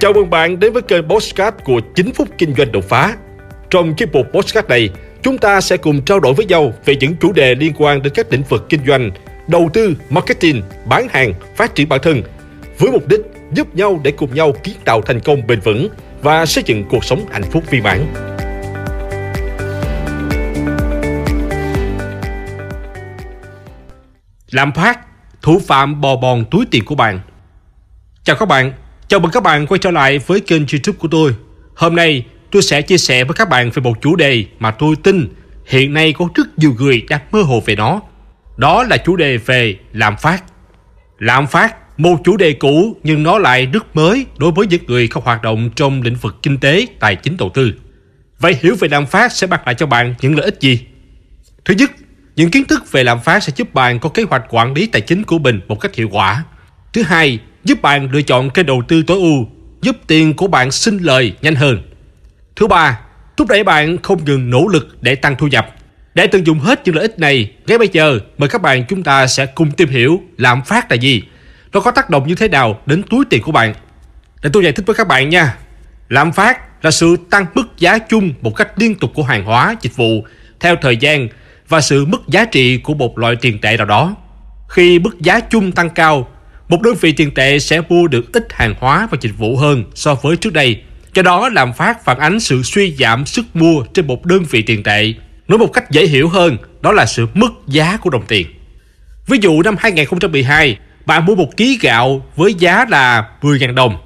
Chào mừng bạn đến với kênh Postcard của 9 phút kinh doanh đột phá. Trong chiếc mục Postcard này, chúng ta sẽ cùng trao đổi với nhau về những chủ đề liên quan đến các lĩnh vực kinh doanh, đầu tư, marketing, bán hàng, phát triển bản thân, với mục đích giúp nhau để cùng nhau kiến tạo thành công bền vững và xây dựng cuộc sống hạnh phúc viên mãn. Lạm phát, thủ phạm bò bòn túi tiền của bạn. Chào các bạn, chào mừng các bạn quay trở lại với kênh youtube của tôi. Hôm nay tôi sẽ chia sẻ với các bạn về một chủ đề mà tôi tin hiện nay có rất nhiều người đang mơ hồ về nó. Đó là chủ đề về lạm phát. Lạm phát, một chủ đề cũ nhưng nó lại rất mới đối với những người có hoạt động trong lĩnh vực kinh tế, tài chính đầu tư. Vậy hiểu về lạm phát sẽ mang lại cho bạn những lợi ích gì? Thứ nhất, những kiến thức về lạm phát sẽ giúp bạn có kế hoạch quản lý tài chính của mình một cách hiệu quả. Thứ hai, giúp bạn lựa chọn kênh đầu tư tối ưu, giúp tiền của bạn sinh lời nhanh hơn. Thứ ba, thúc đẩy bạn không ngừng nỗ lực để tăng thu nhập. Để tận dụng hết những lợi ích này, ngay bây giờ mời các bạn chúng ta sẽ cùng tìm hiểu lạm phát là gì, nó có tác động như thế nào đến túi tiền của bạn. Để tôi giải thích với các bạn nha. Lạm phát là sự tăng mức giá chung một cách liên tục của hàng hóa, dịch vụ theo thời gian và sự mức giá trị của một loại tiền tệ nào đó. Khi mức giá chung tăng cao, một đơn vị tiền tệ sẽ mua được ít hàng hóa và dịch vụ hơn so với trước đây. Do đó, lạm phát phản ánh sự suy giảm sức mua trên một đơn vị tiền tệ. Nói một cách dễ hiểu hơn, đó là sự mất giá của đồng tiền. Ví dụ năm 2012, bạn mua một ký gạo với giá là 10.000 đồng.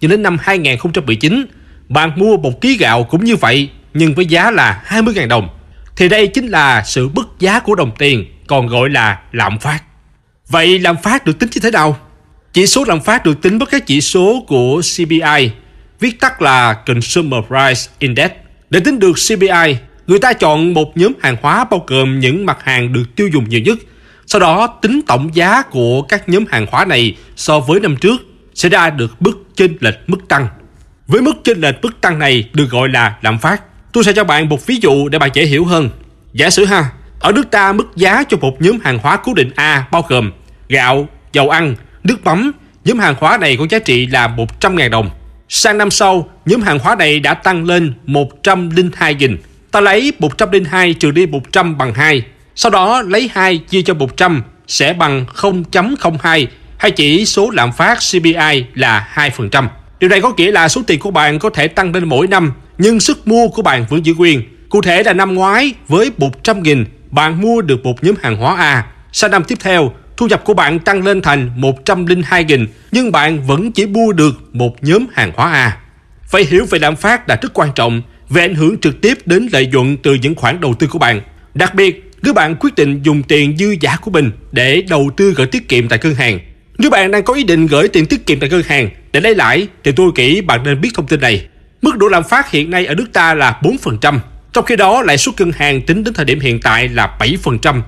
Nhưng đến năm 2019, bạn mua một ký gạo cũng như vậy nhưng với giá là 20.000 đồng. Thì đây chính là sự mất giá của đồng tiền, còn gọi là lạm phát. Vậy lạm phát được tính như thế nào? Chỉ số lạm phát được tính với các chỉ số của CPI, viết tắt là Consumer Price Index. Để tính được CPI, người ta chọn một nhóm hàng hóa bao gồm những mặt hàng được tiêu dùng nhiều nhất. Sau đó tính tổng giá của các nhóm hàng hóa này so với năm trước sẽ ra được mức chênh lệch mức tăng. Với mức chênh lệch mức tăng này được gọi là lạm phát. Tôi sẽ cho bạn một ví dụ để bạn dễ hiểu hơn. Giả sử ha, ở nước ta mức giá cho một nhóm hàng hóa cố định A bao gồm gạo, dầu ăn, nước mắm, nhóm hàng hóa này có giá trị là 100.000 đồng. Sang năm sau, nhóm hàng hóa này đã tăng lên 102.000. Ta lấy 102 trừ đi 100 bằng 2. Sau đó lấy 2 chia cho 100 sẽ bằng 0.02 hay chỉ số lạm phát CPI là 2%. Điều này có nghĩa là số tiền của bạn có thể tăng lên mỗi năm, nhưng sức mua của bạn vẫn giữ nguyên. Cụ thể là năm ngoái với 100.000, bạn mua được một nhóm hàng hóa A. Sang năm tiếp theo, thu nhập của bạn tăng lên thành 102.000 nhưng bạn vẫn chỉ mua được một nhóm hàng hóa A. Phải hiểu về lạm phát là rất quan trọng về ảnh hưởng trực tiếp đến lợi nhuận từ những khoản đầu tư của bạn. Đặc biệt, nếu bạn quyết định dùng tiền dư giả của mình để đầu tư gửi tiết kiệm tại ngân hàng. Nếu bạn đang có ý định gửi tiền tiết kiệm tại ngân hàng để lấy lãi thì tôi nghĩ bạn nên biết thông tin này. Mức độ lạm phát hiện nay ở nước ta là 4%, trong khi đó lãi suất ngân hàng tính đến thời điểm hiện tại là 7%.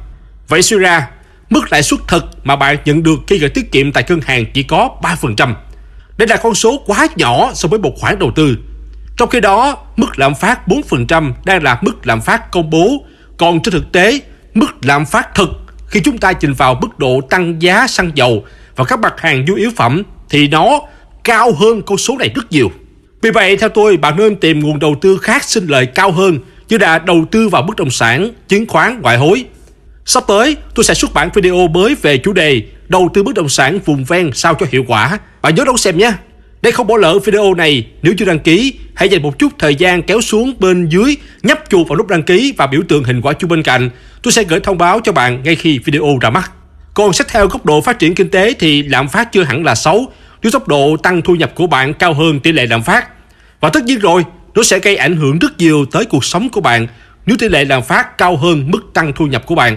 Vậy suy ra, mức lãi suất thật mà bạn nhận được khi gửi tiết kiệm tại ngân hàng chỉ có 3%. Đây là con số quá nhỏ so với một khoản đầu tư. Trong khi đó, mức lạm phát 4% đang là mức lạm phát công bố, còn trên thực tế, mức lạm phát thực khi chúng ta nhìn vào mức độ tăng giá xăng dầu và các mặt hàng nhu yếu phẩm thì nó cao hơn con số này rất nhiều. Vì vậy, theo tôi, bạn nên tìm nguồn đầu tư khác sinh lợi cao hơn như là đầu tư vào bất động sản, chứng khoán, ngoại hối. Sắp tới, tôi sẽ xuất bản video mới về chủ đề đầu tư bất động sản vùng ven sao cho hiệu quả. Bạn nhớ đón xem nhé. Để không bỏ lỡ video này, nếu chưa đăng ký, hãy dành một chút thời gian kéo xuống bên dưới, nhấp chuột vào nút đăng ký và biểu tượng hình quả chuông bên cạnh. Tôi sẽ gửi thông báo cho bạn ngay khi video ra mắt. Còn xét theo góc độ phát triển kinh tế thì lạm phát chưa hẳn là xấu, nếu tốc độ tăng thu nhập của bạn cao hơn tỷ lệ lạm phát. Và tất nhiên rồi, nó sẽ gây ảnh hưởng rất nhiều tới cuộc sống của bạn nếu tỷ lệ lạm phát cao hơn mức tăng thu nhập của bạn.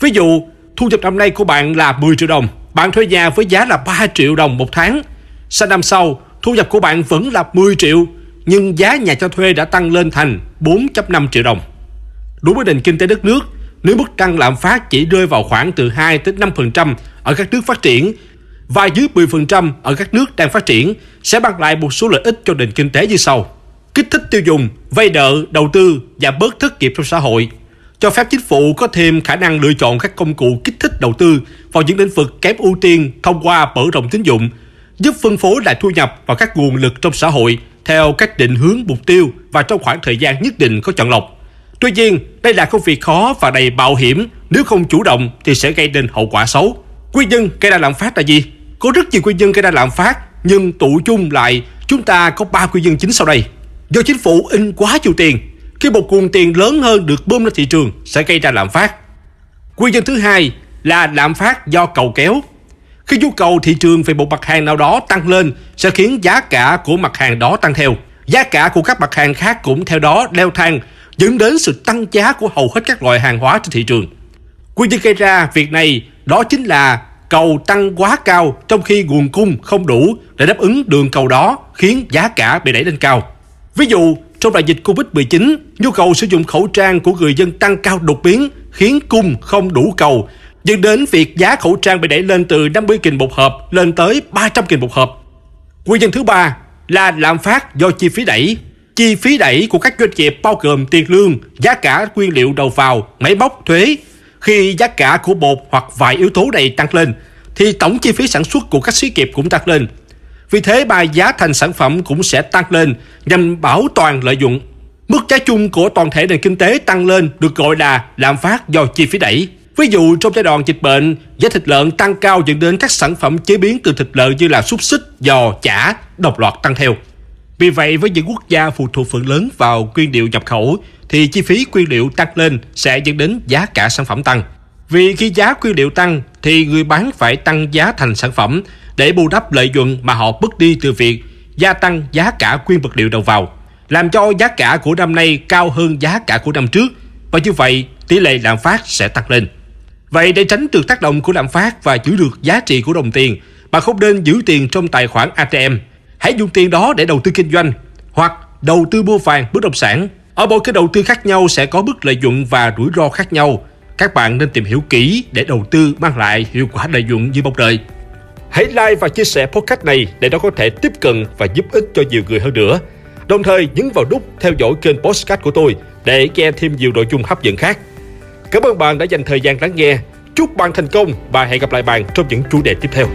Ví dụ, thu nhập năm nay của bạn là 10 triệu đồng, bạn thuê nhà với giá là 3 triệu đồng một tháng. Sang năm sau, thu nhập của bạn vẫn là 10 triệu, nhưng giá nhà cho thuê đã tăng lên thành 4.5 triệu đồng. Đối với nền kinh tế đất nước, nếu mức tăng lạm phát chỉ rơi vào khoảng từ 2 đến 5% ở các nước phát triển và dưới 10% ở các nước đang phát triển sẽ mang lại một số lợi ích cho nền kinh tế như sau. Kích thích tiêu dùng, vay nợ, đầu tư và bớt thất nghiệp trong xã hội. Cho phép chính phủ có thêm khả năng lựa chọn các công cụ kích thích đầu tư vào những lĩnh vực kém ưu tiên thông qua mở rộng tín dụng giúp phân phối lại thu nhập vào các nguồn lực trong xã hội theo các định hướng mục tiêu và trong khoảng thời gian nhất định có chọn lọc. Tuy nhiên, đây là công việc khó và đầy mạo hiểm, nếu không chủ động thì sẽ gây nên hậu quả xấu. Nguyên nhân gây ra lạm phát là gì? Có rất nhiều nguyên nhân gây ra lạm phát, nhưng tụ chung lại chúng ta có 3 nguyên nhân chính sau đây. Do chính phủ in quá nhiều tiền, khi một nguồn tiền lớn hơn được bơm lên thị trường sẽ gây ra lạm phát. Nguyên nhân thứ hai là lạm phát do cầu kéo. Khi nhu cầu thị trường về một mặt hàng nào đó tăng lên sẽ khiến giá cả của mặt hàng đó tăng theo. Giá cả của các mặt hàng khác cũng theo đó leo thang, dẫn đến sự tăng giá của hầu hết các loại hàng hóa trên thị trường. Nguyên nhân gây ra việc này đó chính là cầu tăng quá cao trong khi nguồn cung không đủ để đáp ứng đường cầu đó khiến giá cả bị đẩy lên cao. Ví dụ, trong đại dịch Covid-19, nhu cầu sử dụng khẩu trang của người dân tăng cao đột biến khiến cung không đủ cầu, dẫn đến việc giá khẩu trang bị đẩy lên từ 50 nghìn một hộp lên tới 300 nghìn một hộp. Nguyên nhân thứ ba là lạm phát do chi phí đẩy. Chi phí đẩy của các doanh nghiệp bao gồm tiền lương, giá cả nguyên liệu đầu vào, máy móc, thuế. Khi giá cả của bột hoặc vài yếu tố này tăng lên, thì tổng chi phí sản xuất của các xí nghiệp cũng tăng lên. Vì thế mà giá thành sản phẩm cũng sẽ tăng lên nhằm bảo toàn lợi dụng. Mức giá chung của toàn thể nền kinh tế tăng lên được gọi là lạm phát do chi phí đẩy. Ví dụ trong giai đoạn dịch bệnh, giá thịt lợn tăng cao dẫn đến các sản phẩm chế biến từ thịt lợn như là xúc xích, giò, chả đồng loạt tăng theo. Vì vậy với những quốc gia phụ thuộc phần lớn vào nguyên liệu nhập khẩu thì chi phí nguyên liệu tăng lên sẽ dẫn đến giá cả sản phẩm tăng. Vì khi giá nguyên liệu tăng thì người bán phải tăng giá thành sản phẩm để bù đắp lợi nhuận mà họ mất đi từ việc gia tăng giá cả nguyên vật liệu đầu vào, làm cho giá cả của năm nay cao hơn giá cả của năm trước và như vậy tỷ lệ lạm phát sẽ tăng lên. Vậy để tránh được tác động của lạm phát và giữ được giá trị của đồng tiền, bạn không nên giữ tiền trong tài khoản ATM. Hãy dùng tiền đó để đầu tư kinh doanh hoặc đầu tư mua vàng bất động sản. Ở mỗi cái đầu tư khác nhau sẽ có mức lợi nhuận và rủi ro khác nhau. Các bạn nên tìm hiểu kỹ để đầu tư mang lại hiệu quả lợi nhuận như mong đợi. Hãy like và chia sẻ podcast này để nó có thể tiếp cận và giúp ích cho nhiều người hơn nữa. Đồng thời nhấn vào nút theo dõi kênh podcast của tôi để nghe thêm nhiều nội dung hấp dẫn khác. Cảm ơn bạn đã dành thời gian lắng nghe. Chúc bạn thành công và hẹn gặp lại bạn trong những chủ đề tiếp theo.